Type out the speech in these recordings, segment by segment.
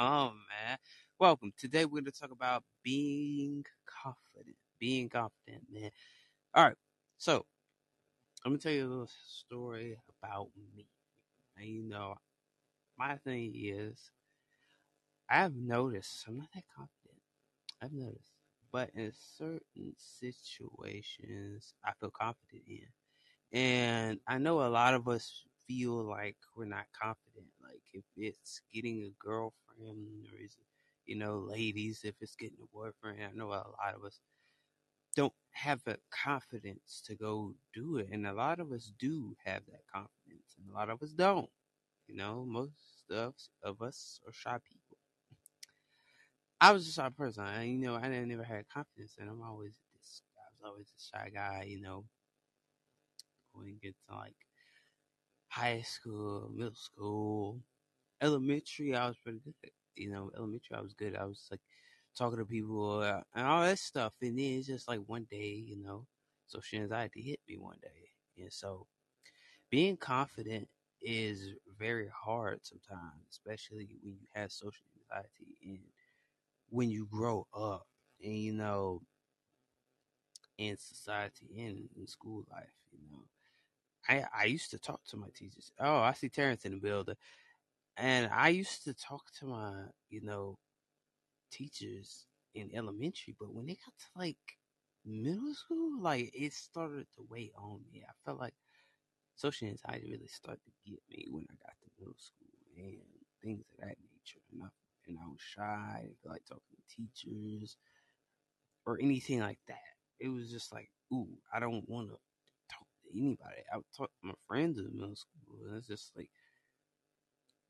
Oh, man. Welcome. Today we're to talk about being confident. Being confident, man. All right. So, I'm to tell you a little story about me. And you know, my thing is, I've noticed I'm not that confident. I've noticed. But in certain situations, I feel confident in. And I know a lot of us feel like we're not confident. Like if it's getting a girlfriend or is you know, ladies, if it's getting a boyfriend, I know a lot of us don't have the confidence to go do it. And a lot of us do have that confidence and a lot of us don't. You know, most of, of us are shy people. I was a shy person. I, you know, I never had confidence and I'm always this, I was always a shy guy, you know, going get to like high school, middle school, elementary, I was pretty good. You know, elementary, I was good. I was like talking to people uh, and all that stuff. And then it's just like one day, you know, social anxiety hit me one day. And so being confident is very hard sometimes, especially when you have social anxiety and when you grow up and, you know, in society and in school life, you know. I I used to talk to my teachers. Oh, I see Terrence in the building, and I used to talk to my you know teachers in elementary, but when they got to like middle school, like it started to weigh on me. I felt like social anxiety really started to get me when I got to middle school and things of that nature. And I, and I was shy, like talking to teachers or anything like that. It was just like, ooh, I don't want to anybody. I would talk to my friends in middle school, and it's just like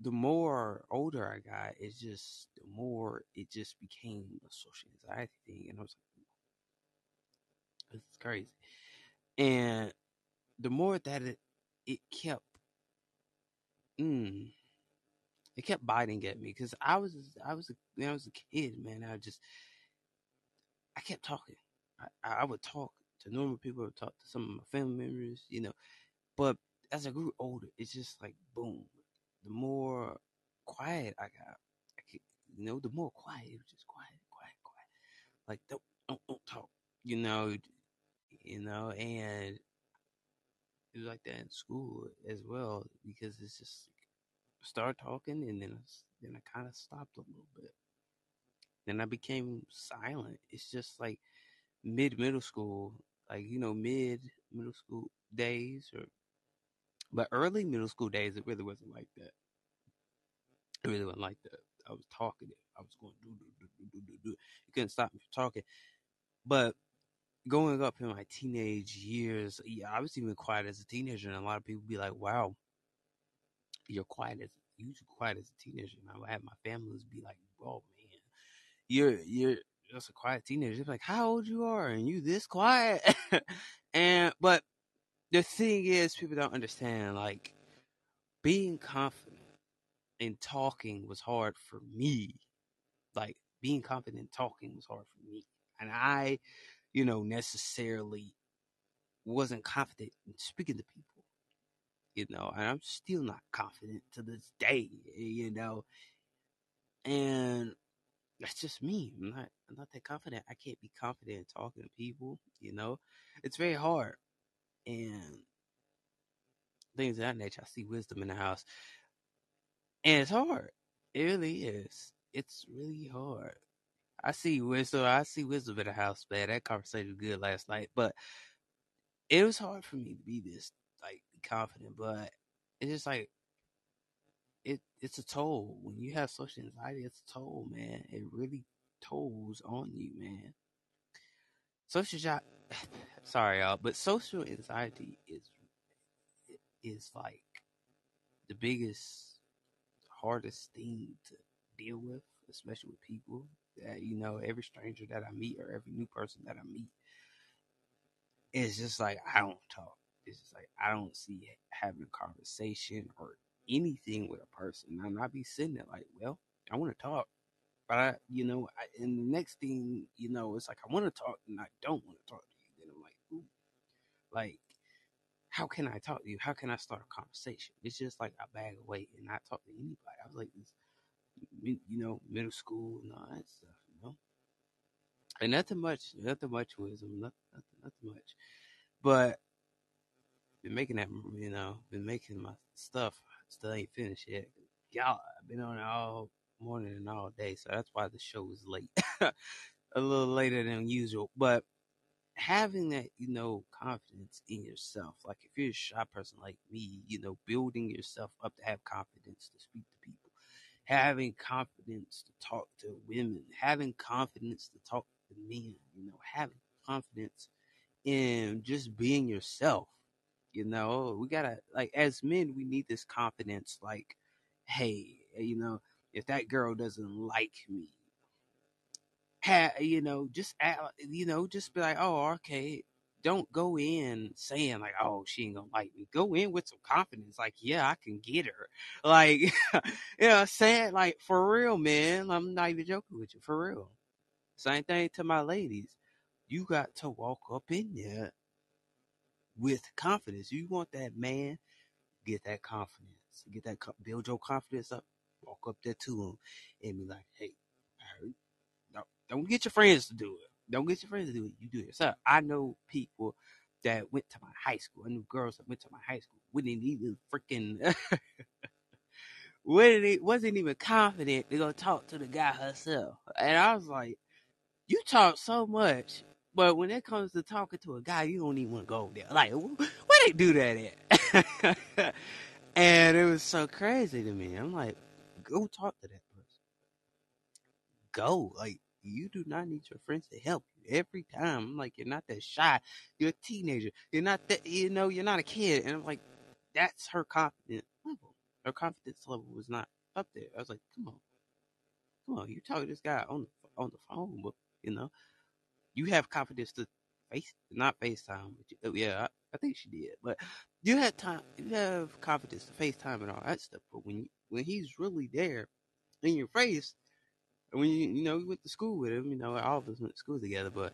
the more older I got, it's just the more it just became a social anxiety thing, and I was like, "It's crazy." And the more that it it kept, mm, it kept biting at me because I was I was a, I was a kid, man. I just I kept talking. I, I would talk to normal people, or talk to some of my family members, you know. But as I grew older, it's just like boom. The more quiet I got, I could, you know, the more quiet it was just quiet, quiet, quiet. Like don't don't don't talk, you know, you know, and it was like that in school as well because it's just like, start talking and then then I kind of stopped a little bit. Then I became silent. It's just like mid middle school like you know mid middle school days or but early middle school days it really wasn't like that. It really wasn't like that. I was talkative i was going do do do do do do do. You couldn't stop me from talking. But going up in my teenage years yeah i was even quiet as a teenager and a lot of people be like wow you're quiet as you're quiet as a teenager. And i would have my families be like oh man you're you're just a quiet teenager. like, how old you are and you this quiet? and but the thing is, people don't understand. Like being confident in talking was hard for me. Like being confident in talking was hard for me, and I, you know, necessarily wasn't confident in speaking to people. You know, and I'm still not confident to this day. You know, and that's just me. I'm not I'm not that confident. I can't be confident in talking to people, you know? It's very hard. And things of that nature. I see wisdom in the house. And it's hard. It really is. It's really hard. I see wisdom. I see wisdom in the house, man. That conversation was good last night. But it was hard for me to be this like confident, but it's just like it it's a toll. When you have social anxiety, it's a toll, man. It really tolls on you, man. Social sorry y'all, but social anxiety is is like the biggest hardest thing to deal with, especially with people that you know, every stranger that I meet or every new person that I meet. It's just like I don't talk. It's just like I don't see having a conversation or anything with a person. And I be sitting there like, well, I want to talk. But I, you know, I, and the next thing, you know, it's like I want to talk and I don't want to talk to you. Then I'm like, ooh, like, how can I talk to you? How can I start a conversation? It's just like I bag away and not talk to anybody. I was like this you know, middle school and all that stuff, you know. And nothing much, nothing much wisdom, nothing, nothing, nothing much. But been making that, you know, been making my stuff. Still ain't finished yet. Y'all, I've been on it all morning and all day, so that's why the show is late, a little later than usual. But having that, you know, confidence in yourself, like if you're a shy person like me, you know, building yourself up to have confidence to speak to people, having confidence to talk to women, having confidence to talk to men, you know, having confidence in just being yourself. You know, we gotta like as men, we need this confidence. Like, hey, you know, if that girl doesn't like me, ha, you know, just you know, just be like, oh, okay. Don't go in saying like, oh, she ain't gonna like me. Go in with some confidence, like, yeah, I can get her. Like, you know, say it like for real, man. I'm not even joking with you, for real. Same thing to my ladies. You got to walk up in there with confidence. You want that man, get that confidence. Get that, build your confidence up. Walk up there to him and be like, hey, no, don't get your friends to do it. Don't get your friends to do it. You do it yourself. I know people that went to my high school. I knew girls that went to my high school wouldn't even freaking wouldn't wasn't even confident to go talk to the guy herself. And I was like, you talk so much, but when it comes to talking to a guy, you don't even want to go there. Like, where they do that at? and it was so crazy to me. I'm like, go talk to that person. Go. Like, you do not need your friends to help you every time. I'm like, you're not that shy. You're a teenager. You're not that, you know, you're not a kid. And I'm like, that's her confidence level. Her confidence level was not up there. I was like, come on. Come on. You're talking to this guy on the, on the phone, but, you know, you have confidence to face, not FaceTime. But you, oh, yeah, I, I, think she did. But you had time, you have confidence to FaceTime and all that stuff. But when, you, when he's really there in your face, when you you know we went to school with him, you know all of us went to school together, but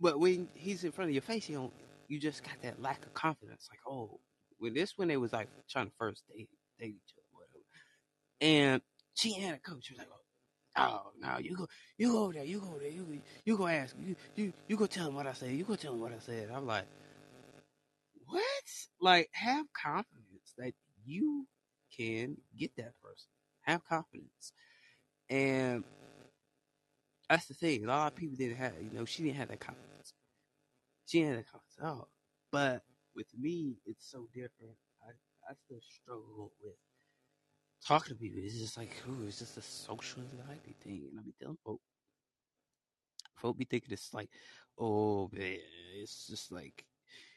but when he's in front of your face, you don't you just got that lack of confidence. Like oh, when this when they was like trying to first date date each other, whatever, and she had a coach. She was like, oh, Oh, no, you go you go there, you go there, you you go ask you you you go tell him what I said, you go tell him what I said. I'm like, what? Like have confidence that you can get that person. Have confidence. And that's the thing. A lot of people didn't have, you know, she didn't have that confidence. She didn't have that confidence at all. But with me, it's so different. I, I still struggle with talking to people. It's just like, ooh, it's just a social anxiety thing. And I be telling folks, folk be thinking it's like, oh man, it's just like,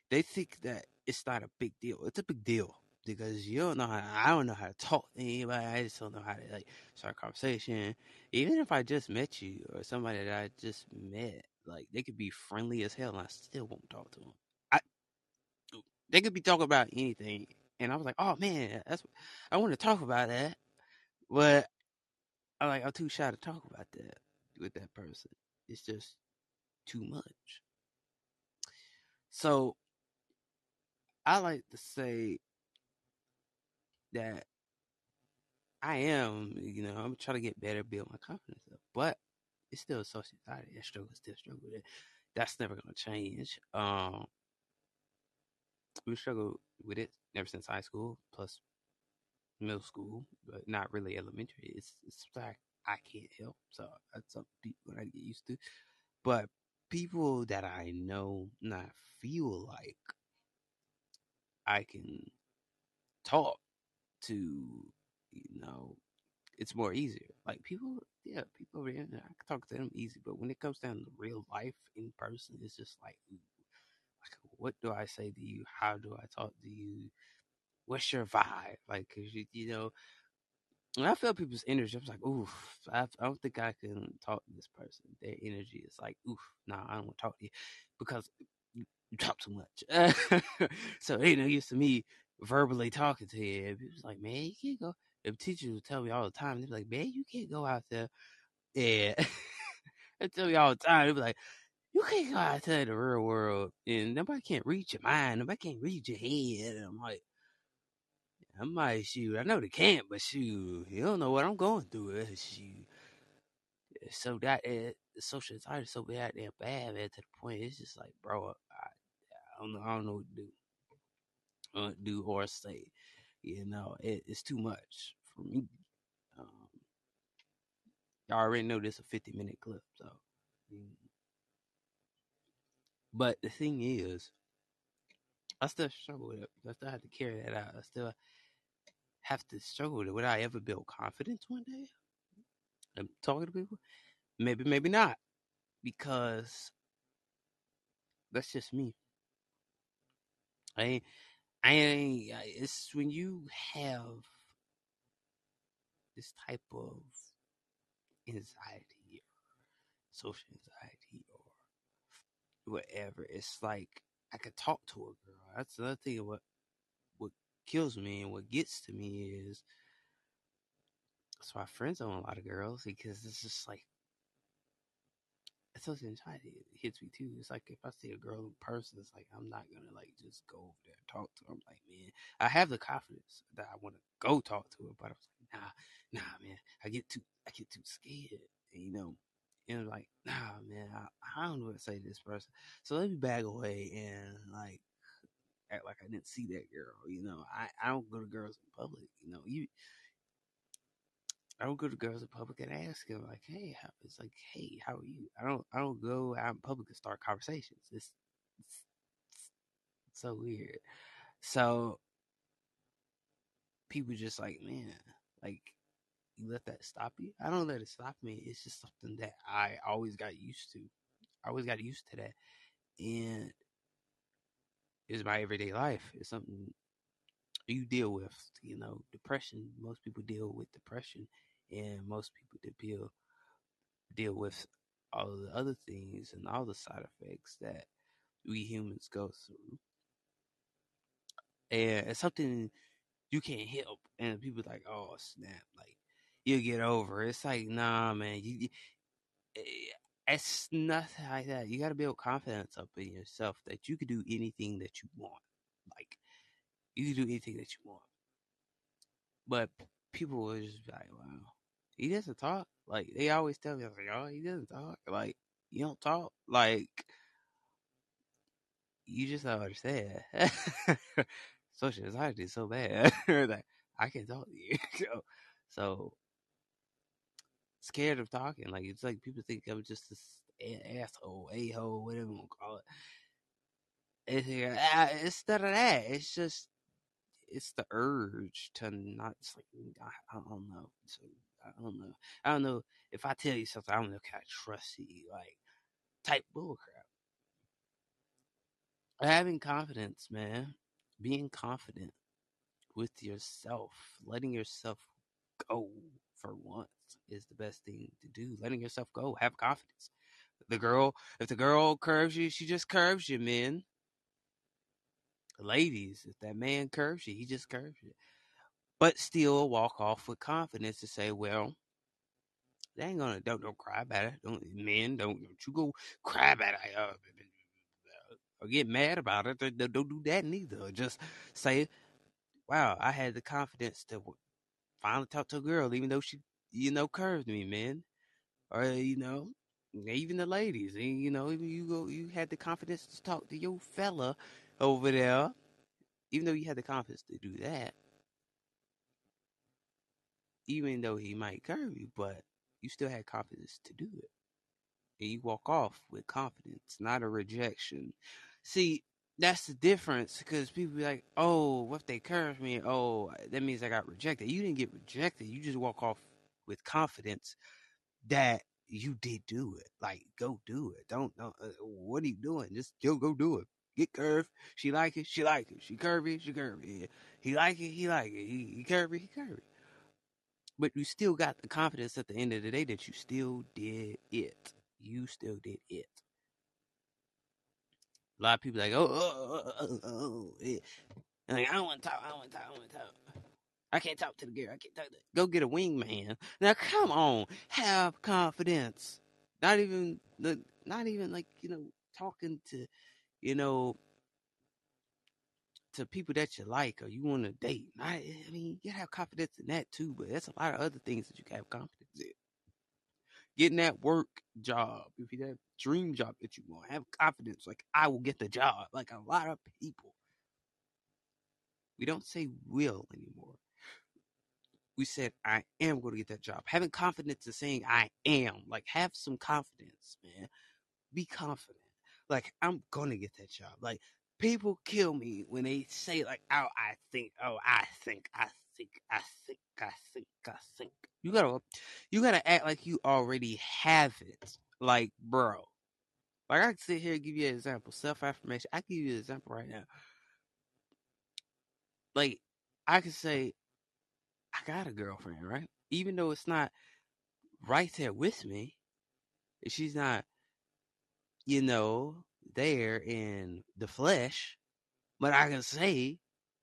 they think that it's not a big deal. It's a big deal because you don't know how I don't know how to talk to anybody. I just don't know how to like start a conversation. Even if I just met you or somebody that I just met, like they could be friendly as hell and I still won't talk to them. I they could be talking about anything and I was like, oh man, that's I want to talk about that, but I'm like I'm too shy to talk about that with that person. It's just too much. So I like to say that I am, you know, I'm trying to get better, build my confidence up. But it's still a social anxiety. I struggle, still struggle. That's never gonna change. Um, we struggle with it ever since high school, plus middle school, but not really elementary. It's it's like I can't help, so that's something people I get used to. But people that I know, not feel like I can talk to, you know, it's more easier. Like people, yeah, people over here, I can talk to them easy, but when it comes down to real life in person, it's just like, what do I say to you? How do I talk to you? What's your vibe? Like, cause you, you know, when I feel people's energy, I'm like, oof, I, I don't think I can talk to this person. Their energy is like, oof, nah, I don't want to talk to you because you, talk too much. so they know used to me verbally talking to you. It was like, man, you can't go. If teachers would tell me all the time, they'd be like, man, you can't go out there. Yeah. they tell me all the time. They'd be like, you can't go out there the real world and nobody can't read your mind. Nobody can't read your head. And I'm like, I'm might shoot. I know they can't, but shoot, you don't know what I'm going through. Uh, shoot, so that uh, the social anxiety is so bad, damn bad, man. To the point, it's just like, bro, I, I don't know, I don't know what to do, uh, do or say. You know, it, it's too much for me. Um, y'all already know this is a 50 minute clip, so. Mm. But the thing is, I still struggle with it. I still have to carry that out. I still have to struggle with it. Would I ever build confidence one day? I'm talking to people. Maybe, maybe not, because that's just me. I ain't, I ain't. It's when you have this type of anxiety, social anxiety, whatever. It's like I could talk to a girl. That's the other thing. What what kills me and what gets to me is that's why friends own a lot of girls because it's just like it's social anxiety. It hits me too. It's like if I see a girl in person, it's like I'm not gonna like just go over there and talk to her. I'm like, man, I have the confidence that I want to go talk to her, but I was like, nah, nah, man, I get too, I get too scared, and, you know. And like, nah, man, I, I don't know what to say to this person. So let me back away and like act like I didn't see that girl. You know, I, I don't go to girls in public. You know, you I don't go to girls in public and ask them like, "Hey, how?" It's like, "Hey, how are you?" I don't I don't go out in public and start conversations. It's, it's, it's so weird. So people just like, man, like let that stop you? I don't let it stop me. It's just something that I always got used to. I always got used to that. And it's my everyday life. It's something you deal with, you know, depression. Most people deal with depression and most people deal deal with all the other things and all the side effects that we humans go through. And it's something you can't help. And people like, oh snap, like you'll get over. It's like, nah, man, you, eh, it's nothing like that. You got to build confidence up in yourself that you can do anything that you want. Like you can do anything that you want. But people will just be like, wow, he doesn't talk. Like they always tell me, like, oh, he doesn't talk. Like you don't talk. Like you just don't understand. Social anxiety is so bad. like I can't talk to you. so scared of talking. Like it's like people think I'm just this asshole, a hole, whatever you want to call it. It's, uh, it's none of that. It's just it's the urge to not. It's like I, I don't know. I don't know. I don't know if I tell you something. I don't know. Can I trust you? Like type bullcrap. Having confidence, man. Being confident with yourself, letting yourself go for once is the best thing to do. Letting yourself go, have confidence. The girl, if the girl curves you, she just curves you, men. Ladies, if that man curves you, he just curves you. But still walk off with confidence to say, well, they ain't gonna don't don't cry about it. Don't men don't don't you go cry about it uh, or get mad about it. Don't, don't do that neither. Just say, wow, I had the confidence to finally talk to a girl, even though she you know curved me, man. Or you know, even the ladies, And, you know, even you go you had the confidence to talk to your fella over there, even though you had the confidence to do that. Even though he might curve you, but you still had confidence to do it. And you walk off with confidence, not a rejection. See, that's the difference because people be like, oh, what if they curve me? Oh, that means I got rejected. You didn't get rejected. You just walk off with confidence that you did do it. Like, go do it. Don't, don't uh, what are you doing? Just go, go do it. Get curved. She like it. She like it. She curvy. She curvy. He like it. He like it. He, he curvy. He curvy but you still got the confidence at the end of the day that you still did it. You still did it. A lot of people like, oh, oh, oh, oh, oh, oh, oh eh. yeah. like, I don't want to talk. I don't want to talk. I don't want to talk. I can't talk to the girl. I can't talk to. Go get a wingman. Now, come on, have confidence. Not even the, not even like you know talking to, you know, to people that you like or you want to date. I, I mean, you have confidence in that too, but there's a lot of other things that you can have confidence. Getting that work job, if you have dream job that you want, have confidence. Like I will get the job. Like a lot of people, we don't say will anymore. We said I am going to get that job. Having confidence in saying I am. Like have some confidence, man. Be confident. Like I'm gonna get that job. Like people kill me when they say like, "Oh, I think, oh, I think, I think, I think, I think, I think." You gotta, you gotta act like you already have it. Like, bro, like I can sit here and give you an example, self affirmation. I give you an example right now. Like, I could say, I got a girlfriend, right? Even though it's not right there with me, she's not, you know, there in the flesh, but I can say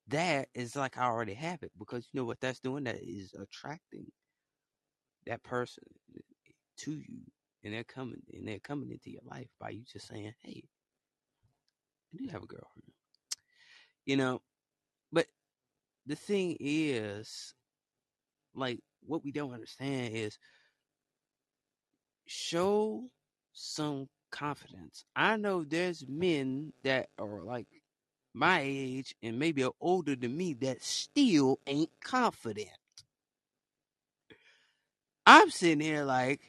that is like I already have it because you know what that's doing? That is attracting that person eh, to you, and they're coming and they're coming into your life by you just saying, "Hey, I do have a girlfriend," you know. But the thing is, like, what we don't understand is show some confidence. I know there's men that are like my age and maybe are older than me that still ain't confident. I'm sitting here like,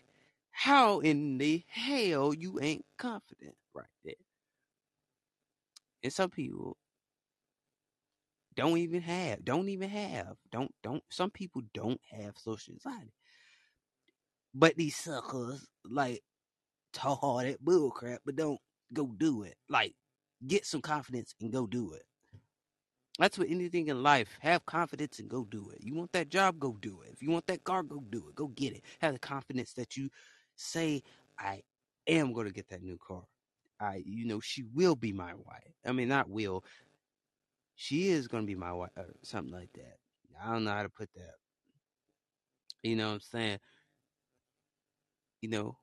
how in the hell you ain't confident right there? And some people don't even have, don't even have, don't, don't, some people don't have social anxiety. But these suckers, like, talk all that bull crap, but don't go do it. Like, get some confidence and go do it. That's what anything in life. Have confidence and go do it. You want that job, go do it. If you want that car, go do it. Go get it. Have the confidence that you say, I am going to get that new car. I, you know, she will be my wife. I mean, not will. She is going to be my wife, or uh, something like that. I don't know how to put that. You know what I'm saying? You know,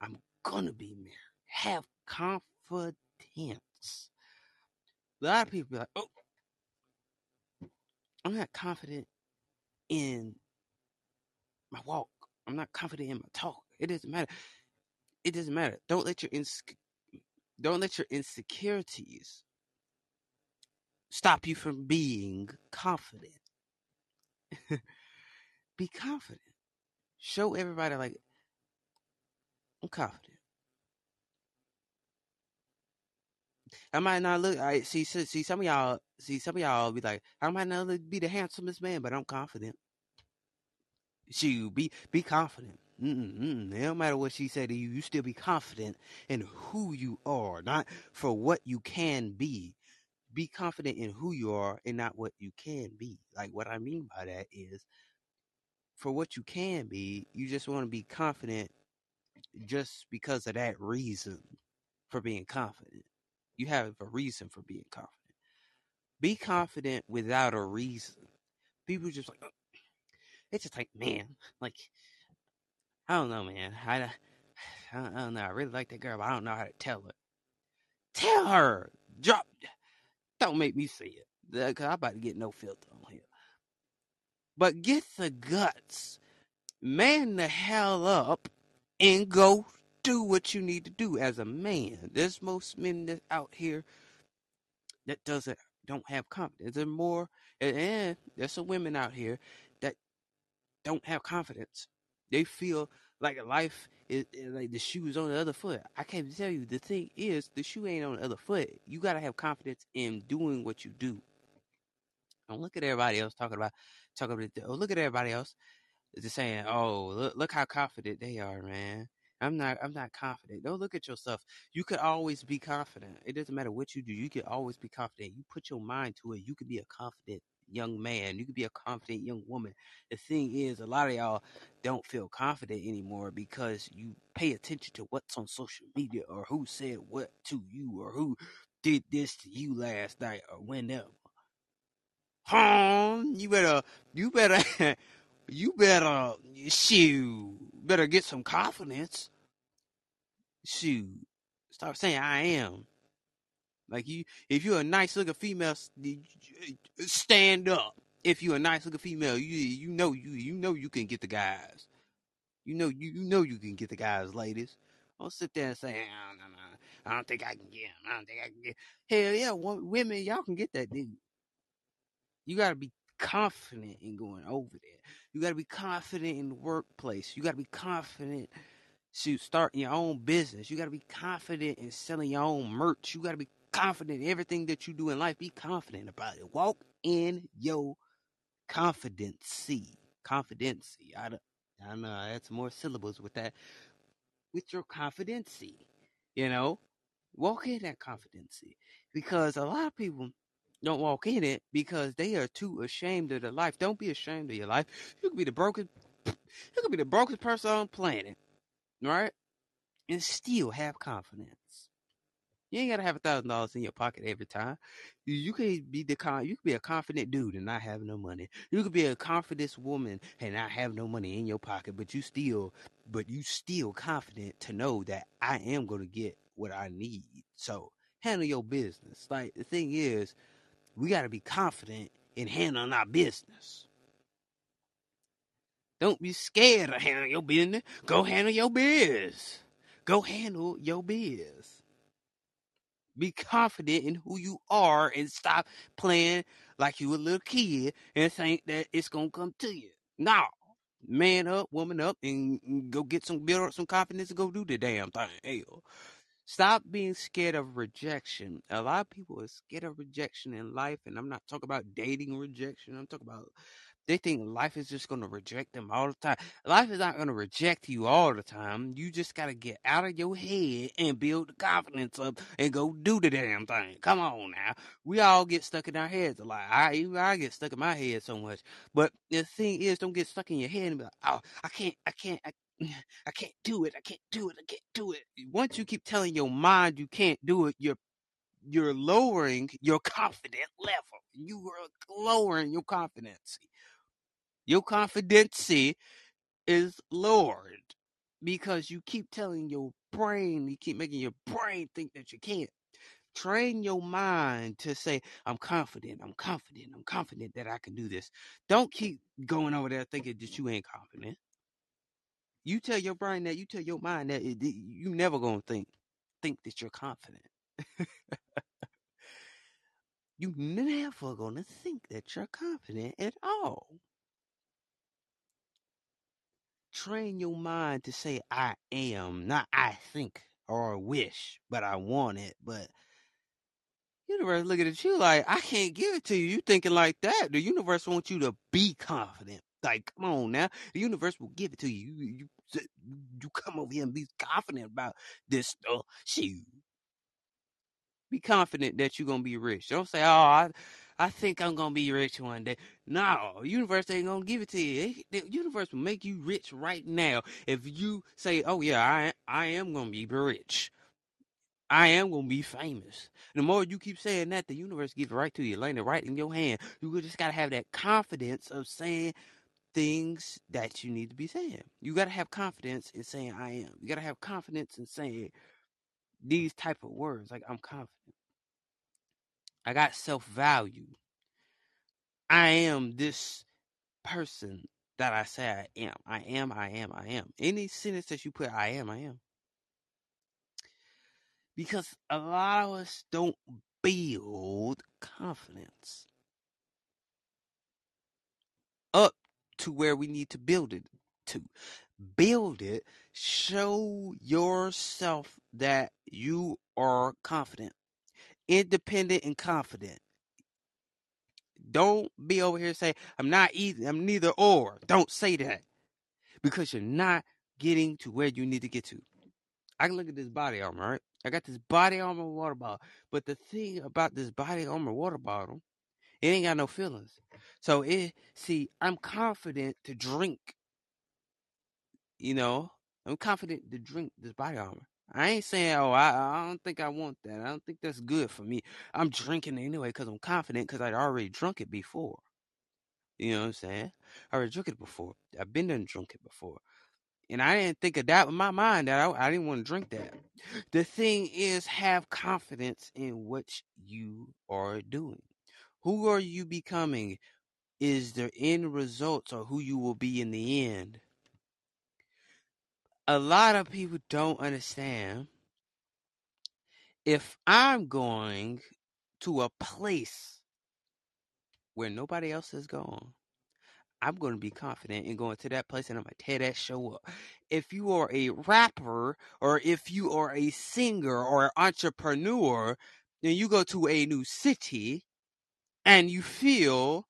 I'm gonna be married. Have confidence. A lot of people be like, oh, I'm not confident in my walk. I'm not confident in my talk. It doesn't matter. It doesn't matter. Don't let your ins- don't let your insecurities stop you from being confident. be confident. Show everybody like I'm confident. I might not look. I see. See some of y'all. See some of y'all be like, I might not be the handsomest man, but I'm confident. She be be confident. Mm-mm, It don't matter what she said to you. You still be confident in who you are, not for what you can be. Be confident in who you are and not what you can be. Like what I mean by that is, for what you can be, you just want to be confident just because of that reason for being confident. You have a reason for being confident. Be confident without a reason. People just like, it's just like, man, like, I don't know, man. I, I don't know. I really like that girl, but I don't know how to tell her. Tell her. Drop. Don't make me say it. Because I'm about to get no filter on here. But get the guts. Man the hell up and go do what you need to do as a man. There's most men that out here that doesn't don't have confidence. There's more and there's some women out here that don't have confidence. They feel like life is, is like the shoe's on the other foot. I can't tell you the thing is the shoe ain't on the other foot. You gotta have confidence in doing what you do. Don't look at everybody else talking about talking about oh look at everybody else just saying, "Oh, look, look how confident they are, man." I'm not. I'm not confident. Don't look at yourself. You could always be confident. It doesn't matter what you do. You can always be confident. You put your mind to it. You could be a confident young man. You could be a confident young woman. The thing is, a lot of y'all don't feel confident anymore because you pay attention to what's on social media or who said what to you or who did this to you last night or whenever. Hum, you better, you better, you better, shoot, better get some confidence. Shoot, stop saying I am. Like you, if you're a nice looking female, stand up. If you're a nice looking female, you you know you you know you can get the guys. You know you you know you can get the guys, ladies. Don't sit there and say, no, no, I don't think I can get him. I don't think I can get. Hell yeah, women, y'all can get that dude. You gotta be confident in going over there. You gotta be confident in the workplace. You gotta be confident to start your own business. You gotta be confident in selling your own merch. You gotta be confident in everything that you do in life. Be confident about it. Walk in your confidency. Confidency. I don't, I don't know. I had some more syllables with that. With your confidency. You know, walk in that confidency because a lot of people don't walk in it because they are too ashamed of their life. Don't be ashamed of your life. You could be the broken, you could be the brokest person on planet, right? And still have confidence. You ain't gotta have a thousand dollars in your pocket every time. You can be the con. You could be a confident dude and not have no money. You could be a confident woman and not have no money in your pocket, but you still, but you still confident to know that I am gonna get what I need. So handle your business. Like the thing is, we gotta be confident in handling our business. Don't be scared to handle your business. Go handle your biz. Go handle your biz. Be confident in who you are and stop playing like you a little kid and think that it's gonna come to you. No. Man up, woman up, and go get some build up some confidence and go do the damn thing. Hell. Stop being scared of rejection. A lot of people are scared of rejection in life, and I'm not talking about dating rejection. I'm talking about they think life is just going to reject them all the time. Life is not going to reject you all the time. You just got to get out of your head and build the confidence up and go do the damn thing. Come on now. We all get stuck in our heads a lot. I I get stuck in my head so much. But the thing is, don't get stuck in your head and be like, oh, I can't, I can't, I, I can't do it. I can't do it. I can't do it. Once you keep telling your mind you can't do it, you're you're lowering your confidence level. You are lowering your confidence. Your confidency is lowered because you keep telling your brain, you keep making your brain think that you can't. Train your mind to say, I'm confident, I'm confident, I'm confident that I can do this. Don't keep going over there thinking that you ain't confident. You tell your brain that, you tell your mind that it, you never gonna think think that you're confident. you never gonna think that you're confident at all train your mind to say I am, not I think or wish, but I want it. But universe looking at you like I can't give it to you. You thinking like that? The universe wants you to be confident. Like, come on now, the universe will give it to you. You, you, you come over here and be confident about this stuff. Shoot, be confident that you're gonna be rich. Don't say, "Oh, I, I think I'm gonna be rich one day. No, universe ain't gonna give it to you. The universe will make you rich right now if you say, "Oh yeah, I I am gonna be rich. I am gonna be famous." The more you keep saying that, the universe gives it right to you, laying it right in your hand. You just gotta have that confidence of saying things that you need to be saying. You gotta have confidence in saying "I am." You gotta have confidence in saying these type of words like I'm confident. I got self value. I am this person that I say I am. I am, I am, I am. Any sentence that you put, I am, I am. Because a lot of us don't build confidence up to where we need to build it to. Build it, show yourself that you are confident independent and confident. Don't be over here say I'm not either. I'm neither or. Don't say that because you're not getting to where you need to get to. I can look at this body armor, right? I got this body armor water bottle, but the thing about this body armor water bottle, it ain't got no feelings. So it see, I'm confident to drink. You know, I'm confident to drink this body armor. I ain't saying, oh, I, I don't think I want that. I don't think that's good for me. I'm drinking anyway because I'm confident because I'd already drunk it before. You know what I'm saying? I already drunk it before. I've been done drunk it before. And I didn't think of that in my mind that I, I didn't want to drink that. The thing is, have confidence in what you are doing. Who are you becoming? Is the end results or who you will be in the end? A lot of people don't understand. If I'm going to a place where nobody else has gone, I'm going to be confident in going to that place and I'm going to tear that show up. If you are a rapper or if you are a singer or an entrepreneur, then you go to a new city and you feel,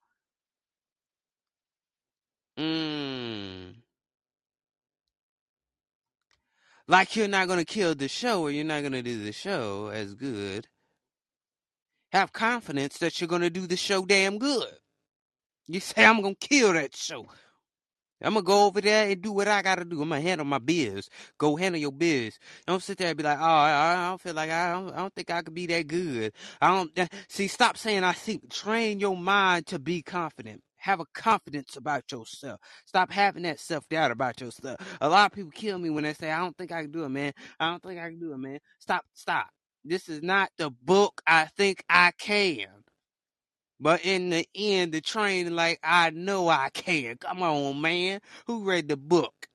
mm, like you're not going to kill the show or you're not going to do the show as good, have confidence that you're going to do the show damn good. You say, I'm going to kill that show. I'm gonna go over there and do what I gotta do. I'm gonna handle my biz. Go handle your biz. Don't sit there and be like, oh, I, don't feel like I don't, I don't think I could be that good. I don't eh, see. Stop saying I think. Train your mind to be confident. Have a confidence about yourself. Stop having that self doubt about yourself. A lot of people kill me when they say, I don't think I can do it, man. I don't think I can do it, man. Stop, stop. This is not the book I think I can. But in the end, the train, like, I know I can. Come on, man. Who read the book?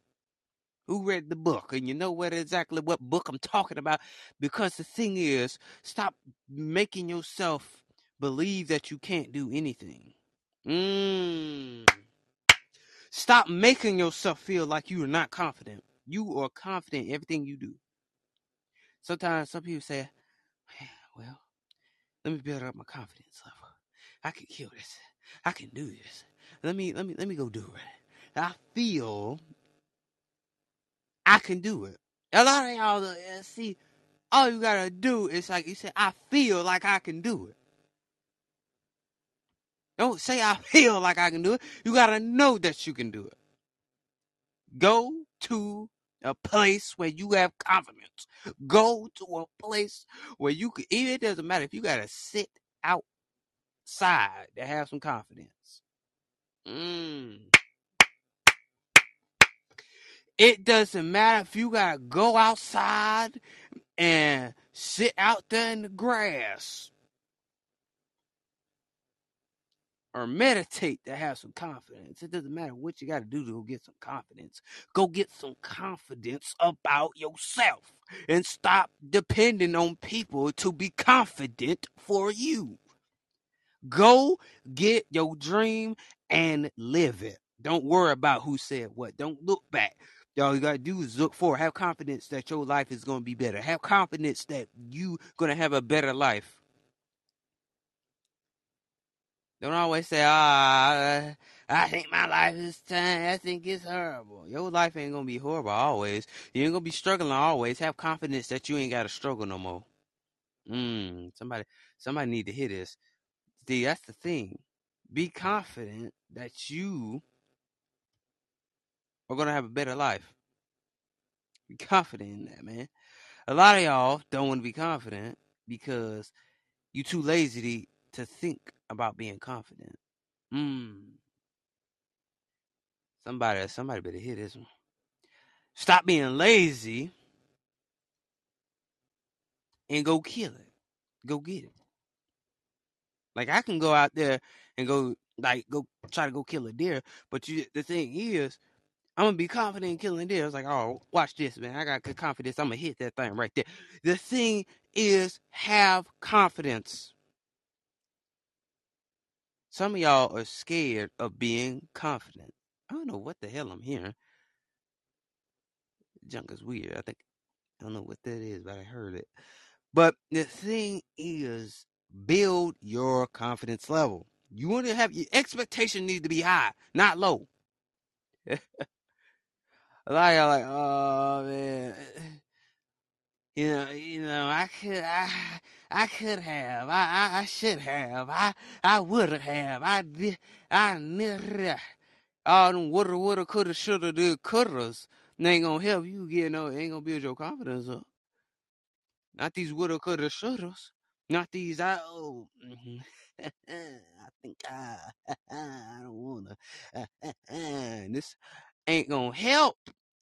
Who read the book? And you know what exactly what book I'm talking about? Because the thing is, stop making yourself believe that you can't do anything. Mm. Stop making yourself feel like you are not confident. You are confident in everything you do. Sometimes some people say, well, let me build up my confidence level. I can kill this. I can do this. Let me let me let me go do it. I feel I can do it. A lot of y'all uh, see, all you gotta do is like you said, I feel like I can do it. Don't say I feel like I can do it. You gotta know that you can do it. Go to a place where you have confidence. Go to a place where you can. Even it doesn't matter if you gotta sit out side that have some confidence. Mm. It doesn't matter if you gotta go outside and sit out there in the grass or meditate to have some confidence. It doesn't matter what you got to do to go get some confidence. Go get some confidence about yourself and stop depending on people to be confident for you. Go get your dream and live it. Don't worry about who said what. Don't look back. All you gotta do is look forward. Have confidence that your life is gonna be better. Have confidence that you gonna have a better life. Don't always say, "Ah, I think my life is time. I think it's horrible." Your life ain't gonna be horrible always. You ain't gonna be struggling always. Have confidence that you ain't gotta struggle no more. Mm, somebody, somebody need to hear this. See, that's the thing. Be confident that you are gonna have a better life. Be confident in that, man. A lot of y'all don't want to be confident because you're too lazy to, to think about being confident. Mm. Somebody, somebody better hear this one. Stop being lazy and go kill it. Go get it. Like I can go out there and go like go try to go kill a deer, but you the thing is, I'm gonna be confident in killing deer. I was like, oh, watch this, man. I got good confidence. I'm gonna hit that thing right there. The thing is, have confidence. Some of y'all are scared of being confident. I don't know what the hell I'm hearing. Junk is weird. I think I don't know what that is, but I heard it. But the thing is, build your confidence level. You want to have your expectation need to be high, not low. a lot of y'all like, oh man, you know, you know, I could, I, I could have, I, I, I should have, I, I would have, I did, I never, all them woulda, woulda, coulda, shoulda, did, couldas, ain't gonna help you get no, ain't gonna build your confidence up. Not these woulda, coulda, shouldas. Not these. I oh. mhm. I think I. I don't wanna. this ain't gonna help.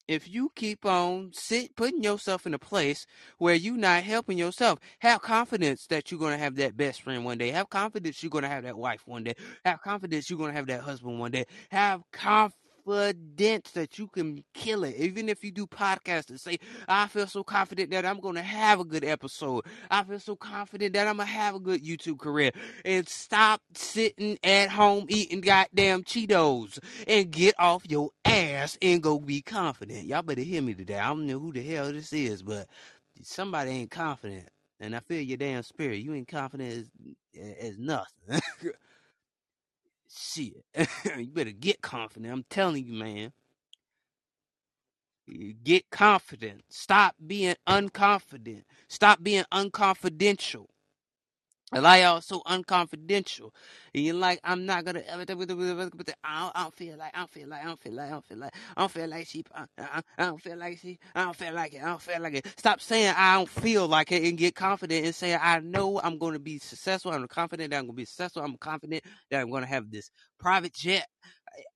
if you keep on sit putting yourself in a place where you're not helping yourself, have confidence that you're gonna have that best friend one day. Have confidence you're gonna have that wife one day. Have confidence you're gonna have that husband one day. Have confidence that you can kill it. Even if you do podcasts and say, I feel so confident that I'm gonna have a good episode. I feel so confident that I'm gonna have a good YouTube career. And stop sitting at home eating goddamn Cheetos and get off your ass and go be confident. Y'all better hear me today. I don't know who the hell this is, but somebody ain't confident. And I feel your damn spirit. You ain't confident as, as nothing. Shit. you better get confident. I'm telling you, man. Get confident. Stop being unconfident. Stop being unconfidential. A lot y'all so unconfidential. And you're like, I'm not gonna ever I don't, I don't feel like I don't feel like I don't feel like I don't feel like I don't feel like she I, I, I don't feel like she I don't feel like it. I don't feel like it. Stop saying I don't feel like it and get confident and say I know I'm gonna be successful. I'm confident that I'm gonna be successful. I'm confident that I'm gonna have this private jet.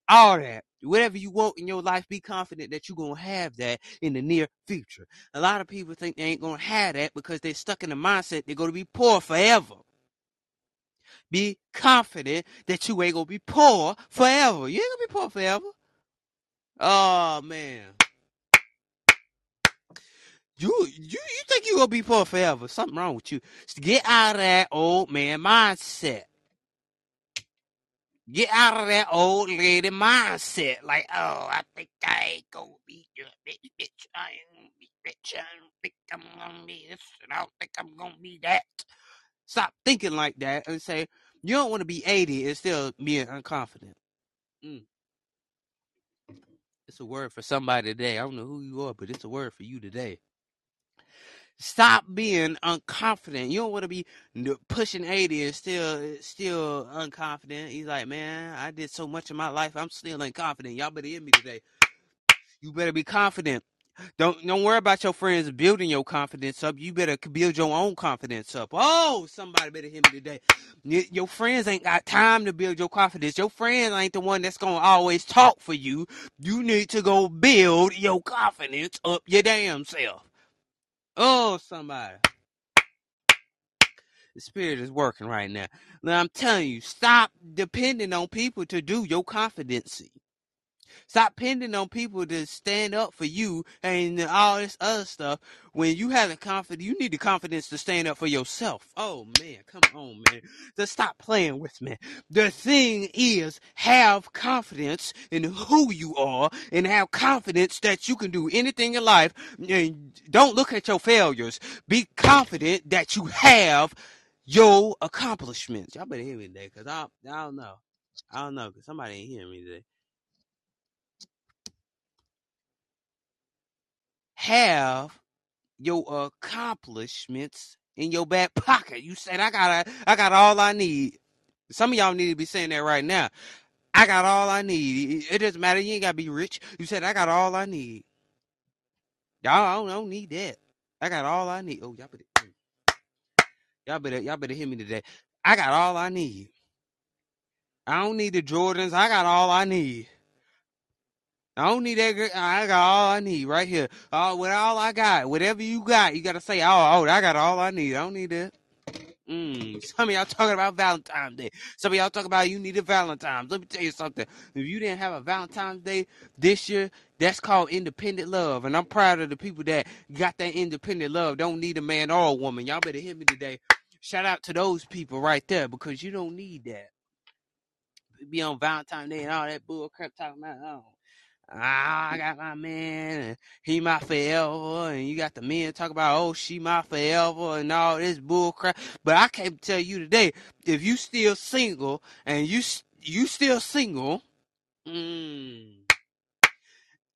All that. Whatever you want in your life, be confident that you're gonna have that in the near future. A lot of people think they ain't gonna have that because they're stuck in the mindset they're gonna be poor forever be confident that you ain't gonna be poor forever. You ain't gonna be poor forever. Oh man. You you you think you gonna be poor forever? Something wrong with you. get out of that old man mindset. Get out of that old lady mindset. Like, oh, I think I ain't gonna be rich, bitch. I ain't gonna be rich. I don't think I'm gonna be this, and I don't think I'm gonna be that. Stop thinking like that and say, you don't want to be 80 and still being unconfident. Mm. It's a word for somebody today. I don't know who you are, but it's a word for you today. Stop being unconfident. You don't want to be pushing 80 and still still unconfident. He's like, man, I did so much in my life. I'm still unconfident. Y'all better hear me today. You better be confident. Don't don't worry about your friends building your confidence up. You better build your own confidence up. Oh, somebody better hear me today. Your friends ain't got time to build your confidence. Your friends ain't the one that's gonna always talk for you. You need to go build your confidence up your damn self. Oh, somebody. The spirit is working right now. Now I'm telling you, stop depending on people to do your confidency. Stop depending on people to stand up for you and all this other stuff. When you have the confidence, you need the confidence to stand up for yourself. Oh man, come on, man. Just stop playing with me. The thing is, have confidence in who you are and have confidence that you can do anything in life. And don't look at your failures. Be confident that you have your accomplishments. Y'all better hear me today, cause I I don't know. I don't know, cause somebody ain't hearing me today. Have your accomplishments in your back pocket. You said I got I got all I need. Some of y'all need to be saying that right now. I got all I need. It doesn't matter. You ain't gotta be rich. You said I got all I need. Y'all I don't, I don't need that. I got all I need. Oh, y'all better, mm. y'all better, y'all better hear me today. I got all I need. I don't need the Jordans. I got all I need. I don't need that. I got all I need right here. All with all I got, whatever you got, you gotta say, "Oh, oh, I got all I need." I don't need that. Mm, some of y'all talking about Valentine's Day. Some of y'all talking about you need a Valentine's. Let me tell you something. If you didn't have a Valentine's Day this year, that's called independent love. And I'm proud of the people that got that independent love. Don't need a man or a woman. Y'all better hear me today. Shout out to those people right there because you don't need that. Be on Valentine's Day and all that bull crap talking about. Oh, ah, I got my man, and he my forever, and you got the men talk about, oh, she my forever, and all this bull crap. But I can't tell you today, if you still single and you you still single, mm,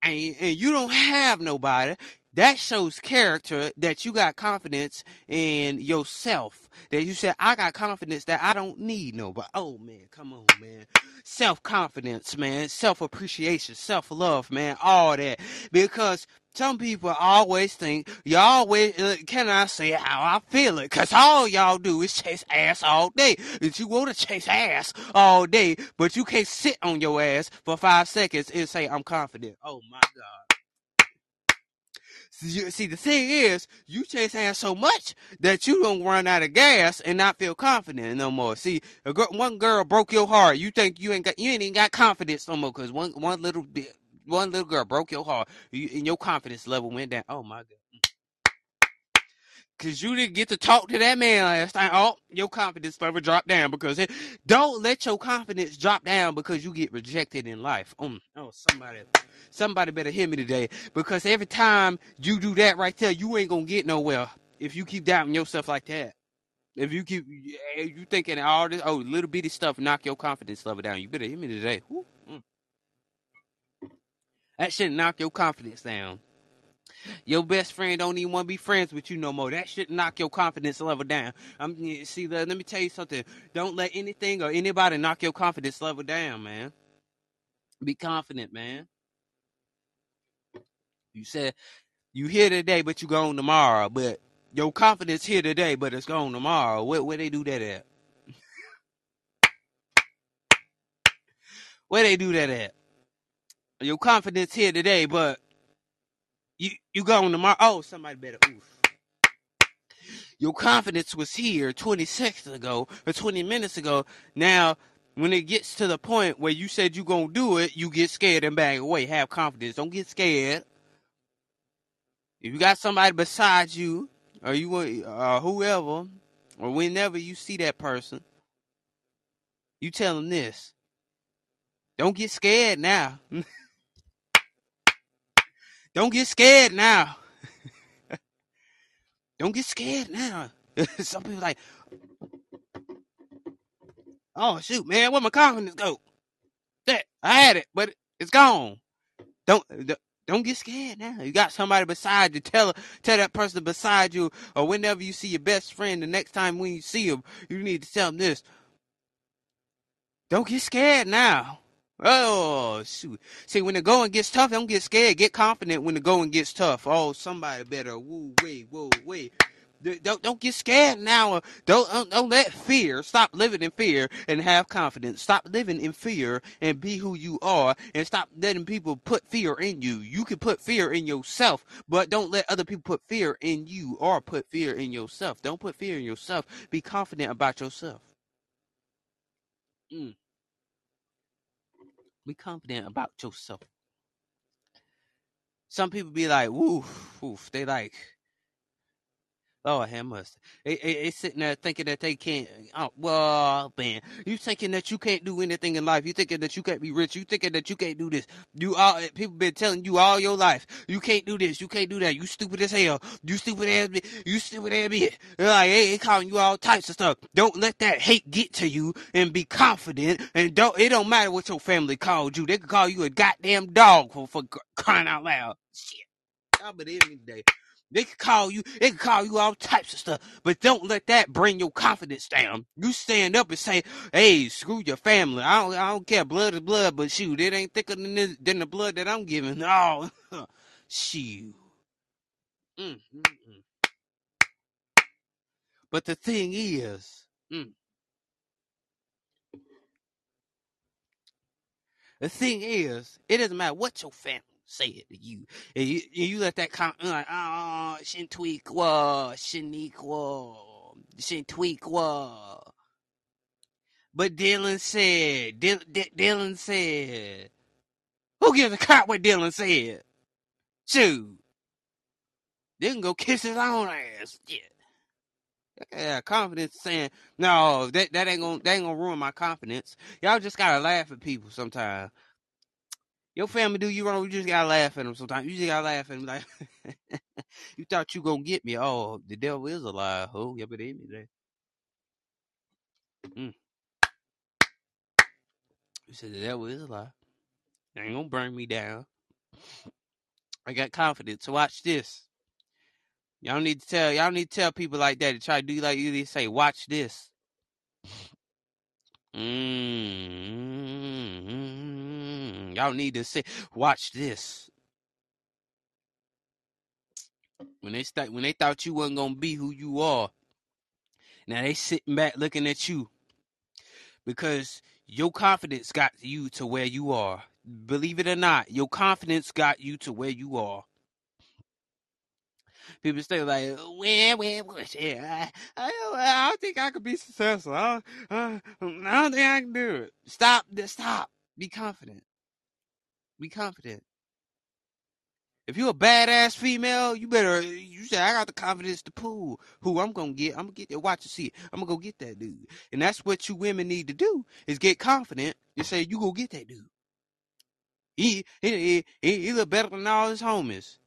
and and you don't have nobody, that shows character that you got confidence in yourself. That you said, I got confidence that I don't need nobody. Oh man, come on, man. Self confidence, man. Self appreciation, self love, man. All that. Because some people always think y'all uh, can I say how I feel it? Cause all y'all do is chase ass all day. If you want to chase ass all day, but you can't sit on your ass for five seconds and say I'm confident. Oh my god. See, the thing is, you chase ass so much that you don't run out of gas and not feel confident no more. See, girl, one girl broke your heart. You think you ain't got, you ain't even got confidence no more because one, one little bit, one little girl broke your heart, you, and your confidence level went down. Oh my god. Cause you didn't get to talk to that man last time. Oh, your confidence level dropped down because it, don't let your confidence drop down because you get rejected in life. Um, oh, somebody, somebody better hear me today because every time you do that right there, you ain't gonna get nowhere if you keep doubting yourself like that. If you keep you thinking all this oh little bitty stuff knock your confidence level down, you better hear me today. Woo, mm. That knock your confidence down. Your best friend don't even want to be friends with you no more. That should knock your confidence level down. I'm see. Let, let me tell you something. Don't let anything or anybody knock your confidence level down, man. Be confident, man. You said you here today, but you gone tomorrow. But your confidence here today, but it's gone tomorrow. Where where they do that at? Where they do that at? Your confidence here today, but you you gone tomorrow. Oh, somebody better. Oof. Your confidence was here 20 seconds ago or 20 minutes ago. Now, when it gets to the point where you said you're gonna do it, you get scared and back away. Have confidence. Don't get scared. If you got somebody beside you, or you or whoever, or whenever you see that person, you tell them this. Don't get scared now. Don't get scared now. Don't get scared now. Some people like, oh shoot, man, where my confidence go? That I had it, but it's gone. Don't don't get scared now. You got somebody beside you. Tell tell that person beside you, or whenever you see your best friend, the next time when you see him, you need to tell them this. Don't get scared now. Oh shoot! See, when the going gets tough, don't get scared. Get confident when the going gets tough. Oh, somebody better woo wait, whoa wait. Don't don't get scared now. Don't, don't don't let fear stop living in fear and have confidence. Stop living in fear and be who you are, and stop letting people put fear in you. You can put fear in yourself, but don't let other people put fear in you or put fear in yourself. Don't put fear in yourself. Be confident about yourself. Mm. Be confident about yourself. Some people be like, woof, woof. They like, Lord have mercy. They, they, they sitting there thinking that they can't. Oh, well, man, you thinking that you can't do anything in life. You thinking that you can't be rich. You thinking that you can't do this. You all people been telling you all your life. You can't do this. You can't do that. You stupid as hell. You stupid as you stupid as bitch. Like, hey, they calling you all types of stuff. Don't let that hate get to you and be confident. And don't it don't matter what your family called you. They could call you a goddamn dog for, for crying out loud. Shit. Y'all believe me today. They could call you, they could call you all types of stuff, but don't let that bring your confidence down. You stand up and say, "Hey, screw your family. I don't, I don't care. Blood is blood, but shoot, it ain't thicker than the, than the blood that I'm giving." Oh, shoot. Mm, mm, mm. But the thing is, mm, the thing is, it doesn't matter what your family say it to you. And you, and you let that come like, ah, oh, Shintuikwa, Shaniqua, Shintuikwa. But Dylan said, D- D- Dylan said, who gives a crap what Dylan said? Shoot. Dylan go kiss his own ass. Yeah. Yeah, confidence saying no, that that ain't gonna that ain't gonna ruin my confidence. Y'all just gotta laugh at people sometimes. Your family do you wrong, you just gotta laugh at them sometimes. You just gotta laugh at them like, you thought you gonna get me. Oh, the devil is a lie. Oh, yeah, but there. Mm. You said the devil is a lie. They ain't gonna bring me down. I got confidence. So watch this. Y'all need to tell y'all need to tell people like that to try to do like you they say, watch this. Mm-hmm. Y'all need to say, watch this. When they start, when they thought you wasn't gonna be who you are, now they sitting back looking at you because your confidence got you to where you are. Believe it or not, your confidence got you to where you are. People stay like, where, where, where? Yeah, I, I, don't think I could be successful. I don't, I don't think I can do it. Stop, stop. Be confident. Be confident. If you're a badass female, you better you say I got the confidence to pull who I'm gonna get. I'm gonna get there. Watch and see. It. I'm gonna go get that dude. And that's what you women need to do is get confident and say you go get that dude. He he, he, he look better than all his homies.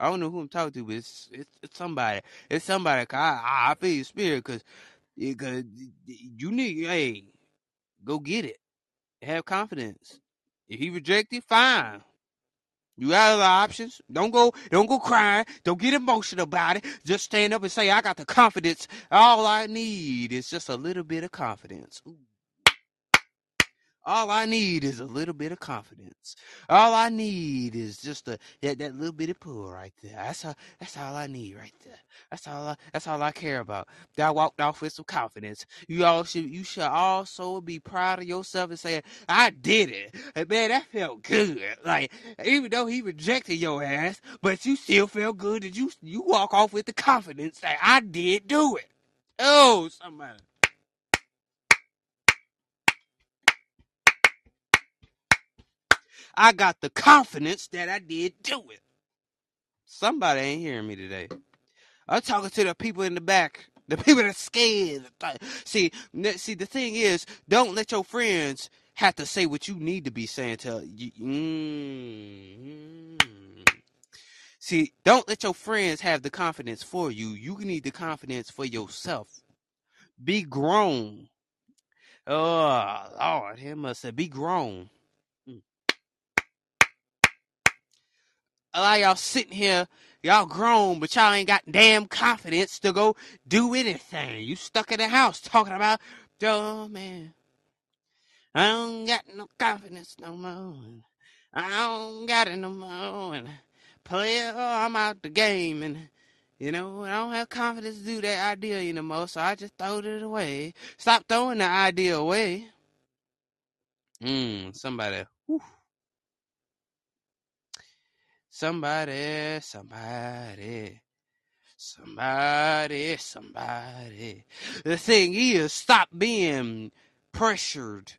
I don't know who I'm talking to, but it's it's, it's somebody. It's somebody. I I feel your spirit because because you need hey go get it. Have confidence. If he rejected, fine. You got other options. Don't go, don't go crying. Don't get emotional about it. Just stand up and say, I got the confidence. All I need is just a little bit of confidence. Ooh. All I need is a little bit of confidence. All I need is just a that, that little bit of pull right there. That's all that's all I need right there. That's all I that's all I care about. That I walked off with some confidence. You all should you should also be proud of yourself and say, I did it. And man, that felt good. Like even though he rejected your ass, but you still felt good that you you walk off with the confidence that I did do it. Oh, somebody. I got the confidence that I did do it. Somebody ain't hearing me today. I'm talking to the people in the back, the people that scared. See, see, the thing is, don't let your friends have to say what you need to be saying to you. Mm-hmm. See, don't let your friends have the confidence for you. You need the confidence for yourself. Be grown. Oh, Lord, him must say, be grown. A lot of y'all sitting here, y'all grown, but y'all ain't got damn confidence to go do anything. You stuck in the house talking about, oh man, I don't got no confidence no more. I don't got it no more. And player, oh, I'm out the game, and you know I don't have confidence to do that idea anymore. So I just throwed it away. Stop throwing the idea away. Hmm, somebody. Whew. Somebody, somebody, somebody, somebody. The thing is, stop being pressured.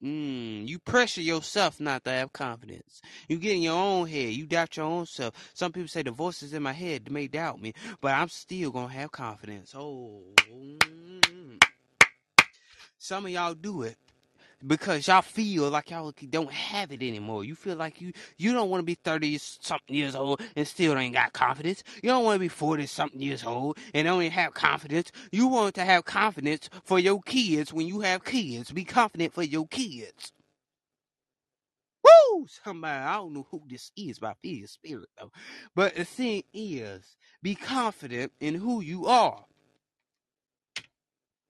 Mm, you pressure yourself not to have confidence. You get in your own head. You doubt your own self. Some people say the voices in my head may doubt me, but I'm still gonna have confidence. Oh, mm. some of y'all do it because y'all feel like y'all don't have it anymore. You feel like you you don't want to be 30 something years old and still ain't got confidence. You don't want to be 40 something years old and only have confidence. You want to have confidence for your kids when you have kids. Be confident for your kids. Woo! Somebody, I don't know who this is, but I feel your spirit though. But the thing is, be confident in who you are.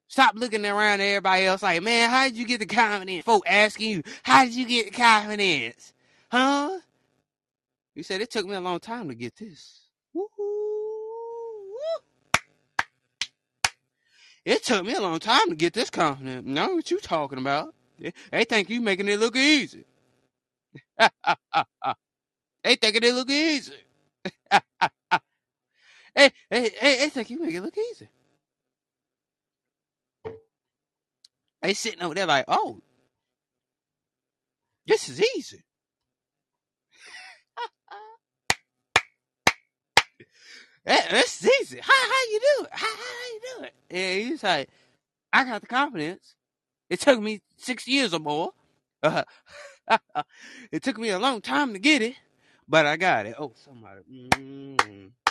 Stop looking around at everybody else like, man, how did you get the confidence? Folk asking you, how did you get the confidence? Huh? You said it took me a long time to get this. It took me a long time to get this confidence. Know what you talking about? They think you making it look easy. they thinking it look easy. hey, hey, hey, they think you make it look easy. They sitting over there like, oh, this is easy. this is easy. How how you do it? How how you do it? And he's like, I got the confidence. It took me six years or more. It took me a long time to get it, but I got it. Oh, somebody. Mm-hmm.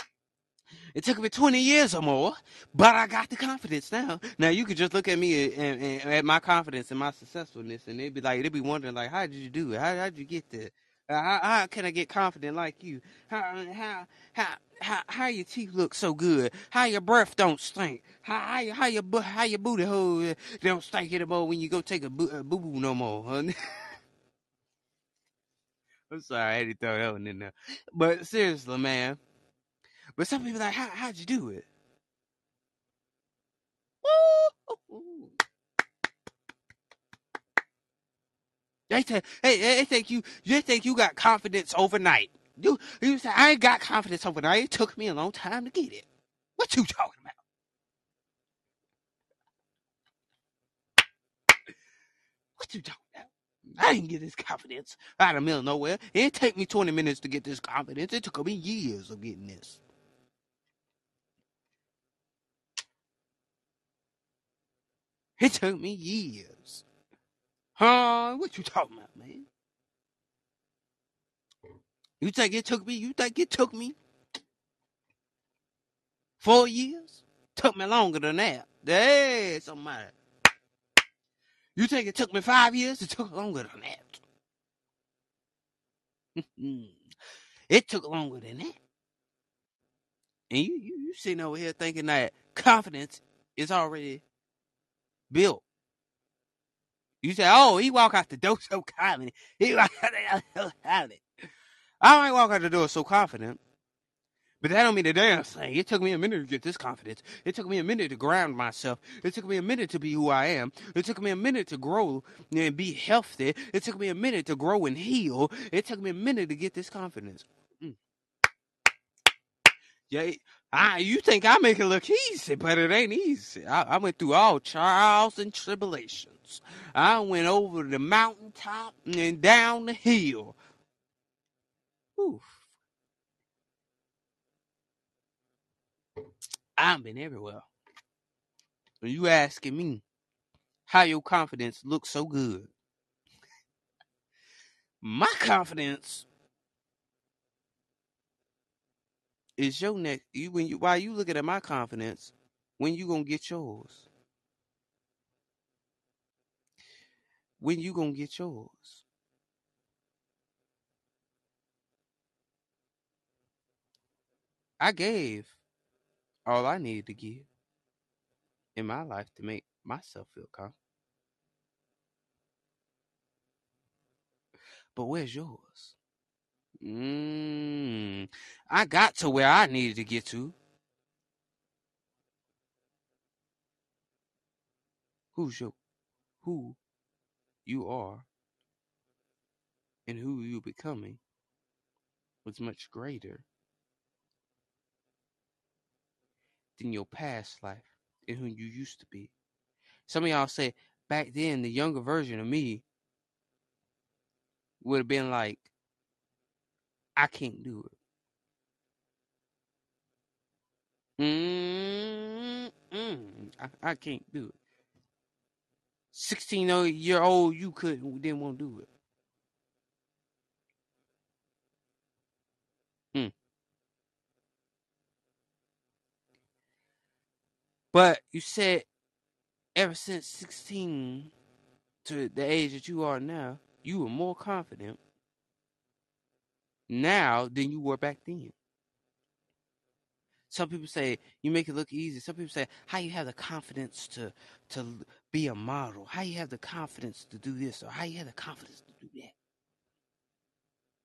It took me 20 years or more, but I got the confidence now. Now you could just look at me and, and, and at my confidence and my successfulness, and they'd be like, they'd be wondering like, how did you do it? How, did you get there? Uh, how, how can I get confident like you? How how how how how your teeth look so good? How your breath don't stink? How how, how your how your booty hole don't stink anymore when you go take a boo boo, no more? Huh? I'm sorry, I had to throw that one in there. But seriously, man, but some people like, how how'd you do it? They say, hey, they think you, they think you got confidence overnight. You you say I ain't got confidence overnight. It took me a long time to get it. What you talking about? What you talking about? I didn't get this confidence out of middle nowhere. It didn't take me 20 minutes to get this confidence. It took me years of getting this. It took me years. Huh? What you talking about, man? You think it took me? You think it took me four years? Took me longer than that. Hey, somebody. You think it took me five years? It took longer than that. it took longer than that. And you, you, you sitting over here thinking that confidence is already built. You say, oh, he walk out the door so confident. He walk out the door so confident. I might walk out the door so confident, but that don't mean the damn thing. It took me a minute to get this confidence. It took me a minute to ground myself. It took me a minute to be who I am. It took me a minute to grow and be healthy. It took me a minute to grow and heal. It took me a minute to get this confidence. Mm. Yeah, I, you think I make it look easy, but it ain't easy. I, I went through all trials and tribulations. I went over the mountaintop and down the hill. Oof. I've been everywhere. When you asking me how your confidence looks so good, my confidence is your next. You when you while you looking at my confidence, when you gonna get yours? When you gonna get yours? I gave all I needed to give in my life to make myself feel calm. But where's yours? Mm, I got to where I needed to get to. Who's your who you are and who you becoming was much greater than your past life and who you used to be. Some of y'all say back then the younger version of me would have been like, I can't do it. Mm-mm. I, I can't do it. 16 year old you couldn't didn't want to do it. Mm. But you said ever since 16 to the age that you are now, you were more confident now than you were back then. Some people say you make it look easy. Some people say how you have the confidence to to be a model, how you have the confidence to do this, or how you have the confidence to do that.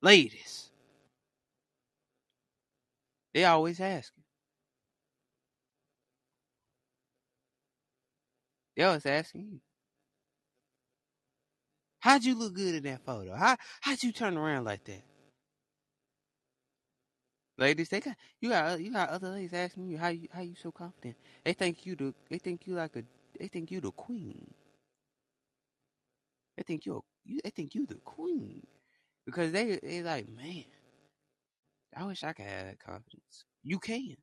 Ladies, they always ask. They always asking you. How'd you look good in that photo? How how'd you turn around like that? Ladies, they got you got you got other ladies asking you how you how you so confident. They think you the they think you like a they think you the queen. They think you're you they think you the queen because they they like man. I wish I could have that confidence. You can.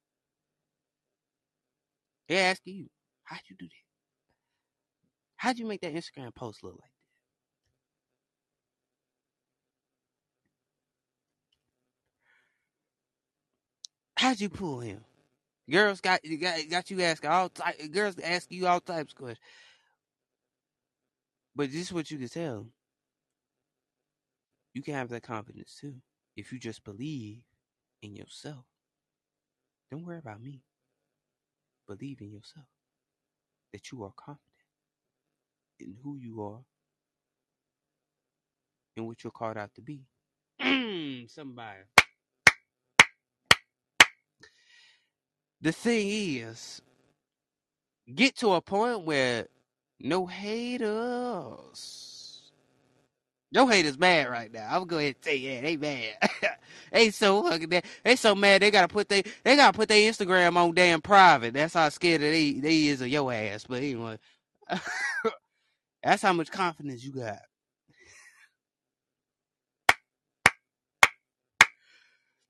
They ask you how'd you do that? How'd you make that Instagram post look like? How'd you pull him? Girls got got got you asking all type, girls ask you all types of questions. But this is what you can tell. You can have that confidence too if you just believe in yourself. Don't worry about me. Believe in yourself. That you are confident in who you are and what you're called out to be. Somebody. The thing is, get to a point where no haters Your haters mad right now. I'm gonna go ahead and tell you, yeah, they mad. they so fucking mad. They so mad they gotta put they they gotta put their Instagram on damn private. That's how scared they they is of your ass. But anyway, that's how much confidence you got.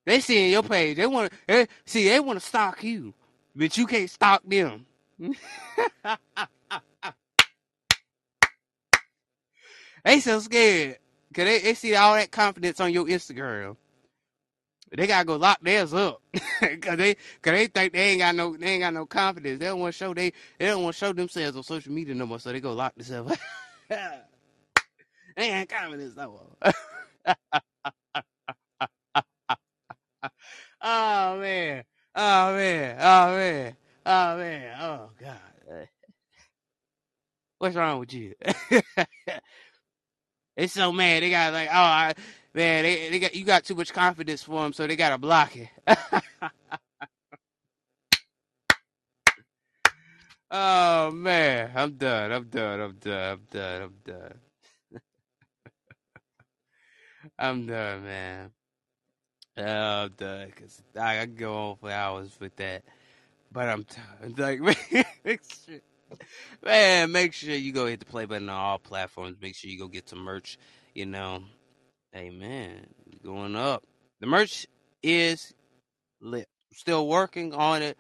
They see your page. They want to see. They want to stalk you, but you can't stalk them. they so scared because they, they see all that confidence on your Instagram. They gotta go lock theirs up because they cause they think they ain't got no they ain't got no confidence. They don't want to show they they don't want to show themselves on social media no more. So they go lock themselves. Up. They ain't confidence no more. Oh man, oh man, oh man, oh man, oh god. What's wrong with you? It's so mad. They got like, oh, I, man, they, they got you got too much confidence for them, so they gotta block it. oh man, I'm done. I'm done. I'm done. I'm done. I'm done. I'm done, man. Oh, done because I, I go on for hours with that, but I'm done. Like, make sure, man, make sure you go hit the play button on all platforms. Make sure you go get some merch. You know, Amen. Going up. The merch is lit. Still working on it.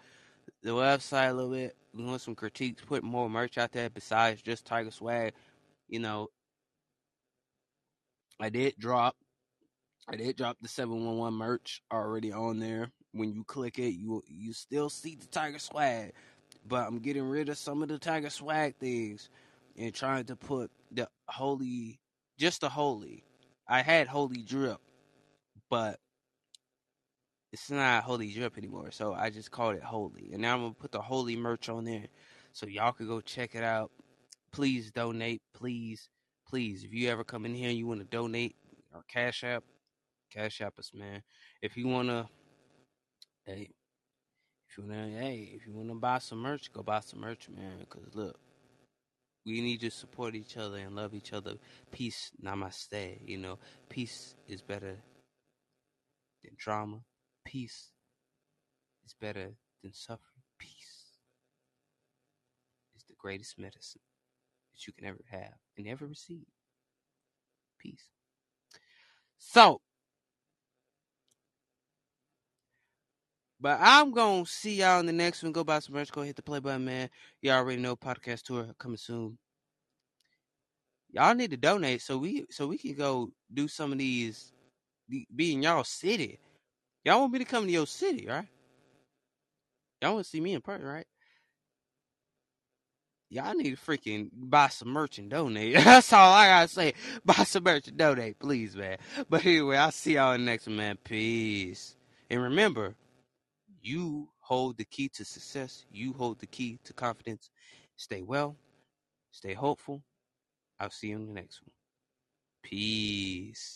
The website a little bit. Doing some critiques. Put more merch out there besides just Tiger Swag. You know, I did drop. I did drop the 711 merch already on there. When you click it, you you still see the Tiger Swag. But I'm getting rid of some of the Tiger Swag things and trying to put the holy just the holy. I had holy drip, but it's not holy drip anymore. So I just called it holy. And now I'm gonna put the holy merch on there. So y'all can go check it out. Please donate. Please, please. If you ever come in here and you want to donate or cash app, cash app us, man. If you wanna hey if you wanna hey, if you wanna buy some merch, go buy some merch, man. Cause look, we need to support each other and love each other. Peace, namaste. You know, peace is better than drama. Peace is better than suffering. Peace is the greatest medicine that you can ever have and ever receive. Peace. So, but I'm gonna see y'all in the next one. Go buy some merch. Go hit the play button, man. Y'all already know podcast tour coming soon. Y'all need to donate so we so we can go do some of these. Be in y'all city. Y'all want me to come to your city, right? Y'all want to see me in person, right? Y'all need to freaking buy some merch and donate. That's all I gotta say. Buy some merch and donate, please, man. But anyway, I'll see y'all in the next one, man. Peace. And remember, you hold the key to success. You hold the key to confidence. Stay well. Stay hopeful. I'll see you in the next one. Peace.